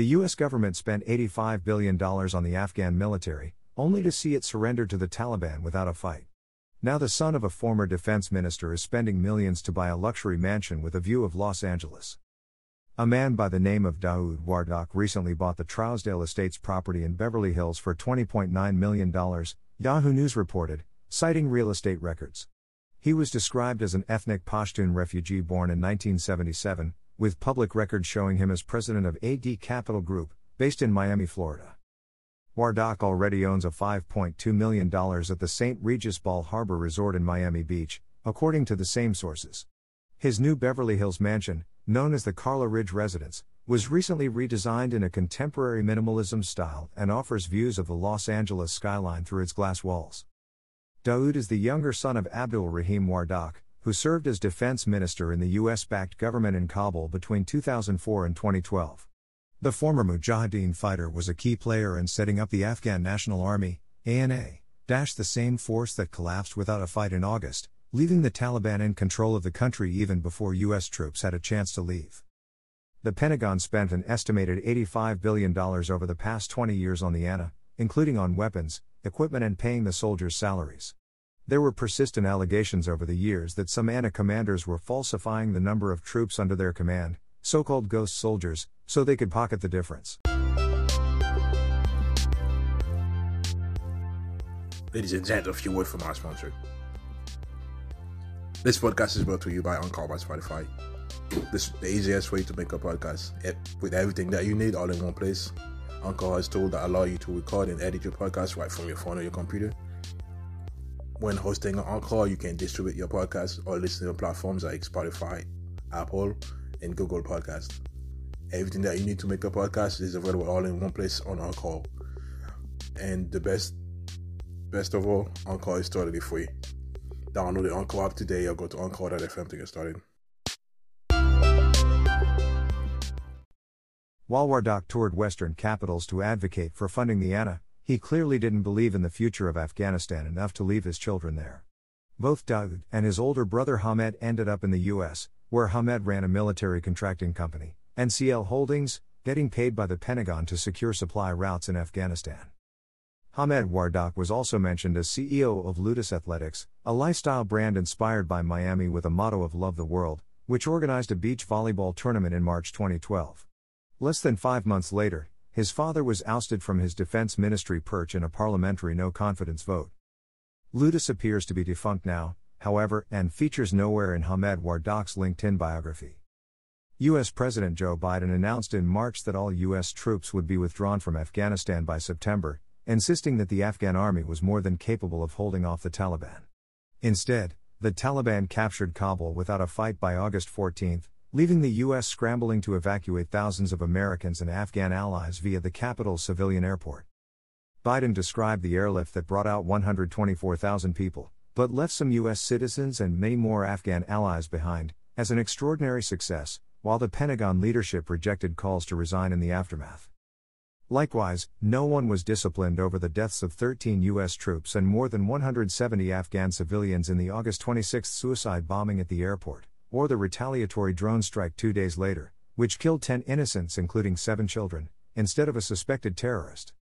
The US government spent $85 billion on the Afghan military, only to see it surrender to the Taliban without a fight. Now the son of a former defense minister is spending millions to buy a luxury mansion with a view of Los Angeles. A man by the name of Daoud Wardak recently bought the Trousdale Estates property in Beverly Hills for $20.9 million, Yahoo News reported, citing real estate records. He was described as an ethnic Pashtun refugee born in 1977, with public records showing him as president of AD Capital Group, based in Miami, Florida. Wardak already owns a $5.2 million at the St. Regis Bal Harbour Resort in Miami Beach, according to the same sources. His new Beverly Hills mansion, known as the Carla Ridge Residence, was recently redesigned in a contemporary minimalism style and offers views of the Los Angeles skyline through its glass walls. Daoud is the younger son of Abdul Rahim Wardak, who served as defense minister in the US backed government in Kabul between 2004 and 2012. The former Mujahideen fighter was a key player in setting up the Afghan National Army, ANA, the same force that collapsed without a fight in August, leaving the Taliban in control of the country even before U.S. troops had a chance to leave. The Pentagon spent an estimated $85 billion over the past 20 years on the ANA, including on weapons, equipment, and paying the soldiers' salaries. There were persistent allegations over the years that some ANA commanders were falsifying the number of troops under their command, so called ghost soldiers, so they could pocket the difference. Ladies and gents, a few words from our sponsor. This podcast is brought to you by Anchor by Spotify. This is the easiest way to make a podcast with everything that you need all in one place. Anchor has tools that allow you to record and edit your podcast right from your phone or your computer. When hosting on Anchor, you can distribute your podcast or listen to platforms like Spotify, Apple, and Google Podcast. Everything that you need to make a podcast is available all in one place on Anchor. And the best, best of all, Anchor is totally free. Download the Anchor app today or go to Anchor.fm to get started. While Wardak toured Western capitals to advocate for funding the ANA, he clearly didn't believe in the future of Afghanistan enough to leave his children there. Both Daoud and his older brother Hamed ended up in the U.S., where Hamed ran a military contracting company, NCL Holdings, getting paid by the Pentagon to secure supply routes in Afghanistan. Hamed Wardak was also mentioned as CEO of Ludus Athletics, a lifestyle brand inspired by Miami with a motto of Love the World, which organized a beach volleyball tournament in March 2012. Less than five months later, his father was ousted from his defense ministry perch in a parliamentary no confidence vote. Ludus appears to be defunct now, however, and features nowhere in Hamed Wardak's LinkedIn biography. U.S. President Joe Biden announced in March that all U.S. troops would be withdrawn from Afghanistan by September, insisting that the Afghan army was more than capable of holding off the Taliban. Instead, the Taliban captured Kabul without a fight by August 14, leaving the U.S. scrambling to evacuate thousands of Americans and Afghan allies via the capital's civilian airport. Biden described the airlift that brought out 124,000 people, but left some U.S. citizens and many more Afghan allies behind, as an extraordinary success, while the Pentagon leadership rejected calls to resign in the aftermath. Likewise, no one was disciplined over the deaths of 13 U.S. troops and more than 170 Afghan civilians in the August 26 suicide bombing at the airport or the retaliatory drone strike two days later, which killed 10 innocents, including seven children, instead of a suspected terrorist.